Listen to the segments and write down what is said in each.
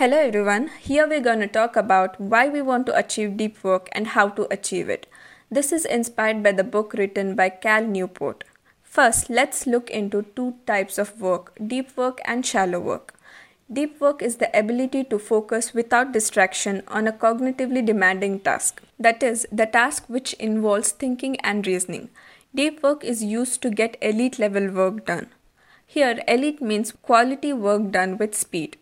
Hello everyone, here we're going to talk about why we want to achieve deep work and how to achieve it. This is inspired by the book written by Cal Newport. First, let's look into two types of work deep work and shallow work. Deep work is the ability to focus without distraction on a cognitively demanding task, that is, the task which involves thinking and reasoning. Deep work is used to get elite level work done. Here, elite means quality work done with speed.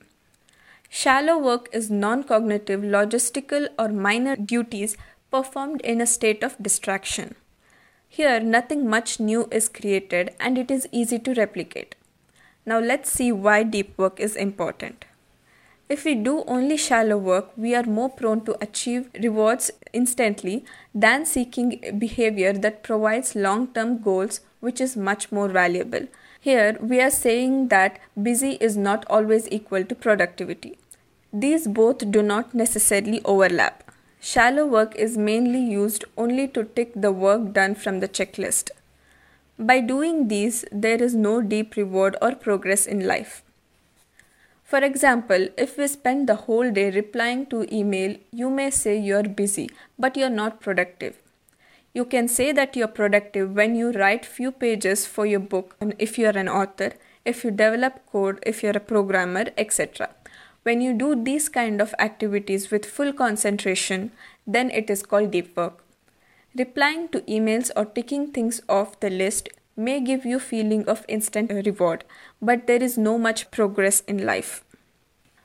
Shallow work is non cognitive, logistical, or minor duties performed in a state of distraction. Here, nothing much new is created and it is easy to replicate. Now, let's see why deep work is important. If we do only shallow work, we are more prone to achieve rewards instantly than seeking behavior that provides long term goals, which is much more valuable. Here, we are saying that busy is not always equal to productivity. These both do not necessarily overlap. Shallow work is mainly used only to tick the work done from the checklist. By doing these, there is no deep reward or progress in life. For example, if we spend the whole day replying to email, you may say you're busy, but you're not productive. You can say that you're productive when you write few pages for your book if you're an author, if you develop code, if you're a programmer, etc. When you do these kind of activities with full concentration, then it is called deep work. Replying to emails or ticking things off the list may give you feeling of instant reward, but there is no much progress in life.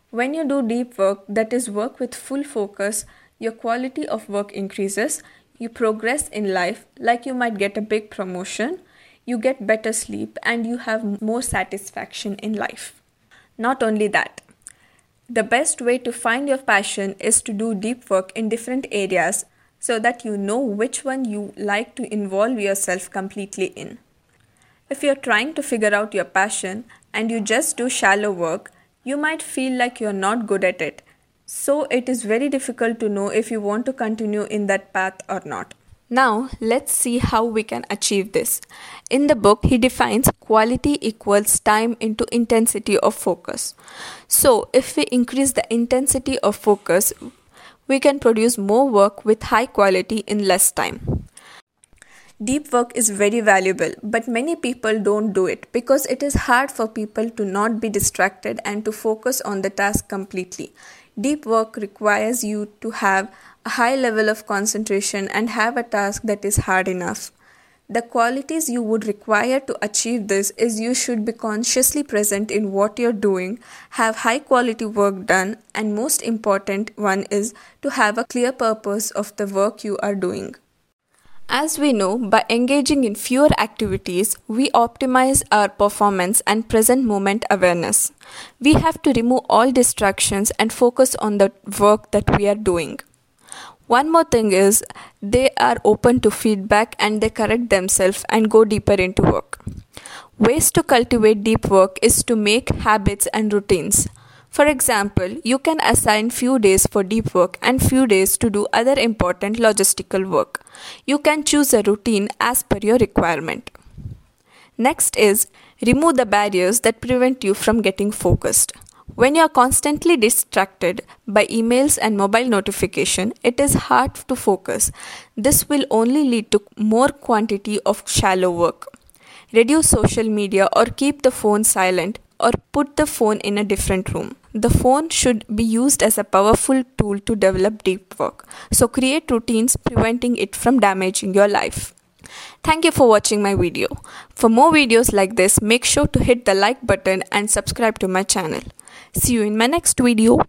When you do deep work, that is work with full focus, your quality of work increases, you progress in life, like you might get a big promotion, you get better sleep, and you have more satisfaction in life. Not only that, the best way to find your passion is to do deep work in different areas so that you know which one you like to involve yourself completely in. If you're trying to figure out your passion and you just do shallow work, you might feel like you're not good at it. So it is very difficult to know if you want to continue in that path or not. Now, let's see how we can achieve this. In the book, he defines quality equals time into intensity of focus. So, if we increase the intensity of focus, we can produce more work with high quality in less time. Deep work is very valuable, but many people don't do it because it is hard for people to not be distracted and to focus on the task completely. Deep work requires you to have a high level of concentration and have a task that is hard enough. The qualities you would require to achieve this is you should be consciously present in what you're doing, have high quality work done, and most important one is to have a clear purpose of the work you are doing. As we know, by engaging in fewer activities, we optimize our performance and present moment awareness. We have to remove all distractions and focus on the work that we are doing. One more thing is they are open to feedback and they correct themselves and go deeper into work. Ways to cultivate deep work is to make habits and routines. For example, you can assign few days for deep work and few days to do other important logistical work. You can choose a routine as per your requirement. Next is remove the barriers that prevent you from getting focused. When you are constantly distracted by emails and mobile notification, it is hard to focus. This will only lead to more quantity of shallow work. Reduce social media or keep the phone silent or put the phone in a different room. The phone should be used as a powerful tool to develop deep work. So create routines preventing it from damaging your life. Thank you for watching my video. For more videos like this, make sure to hit the like button and subscribe to my channel. See you in my next video.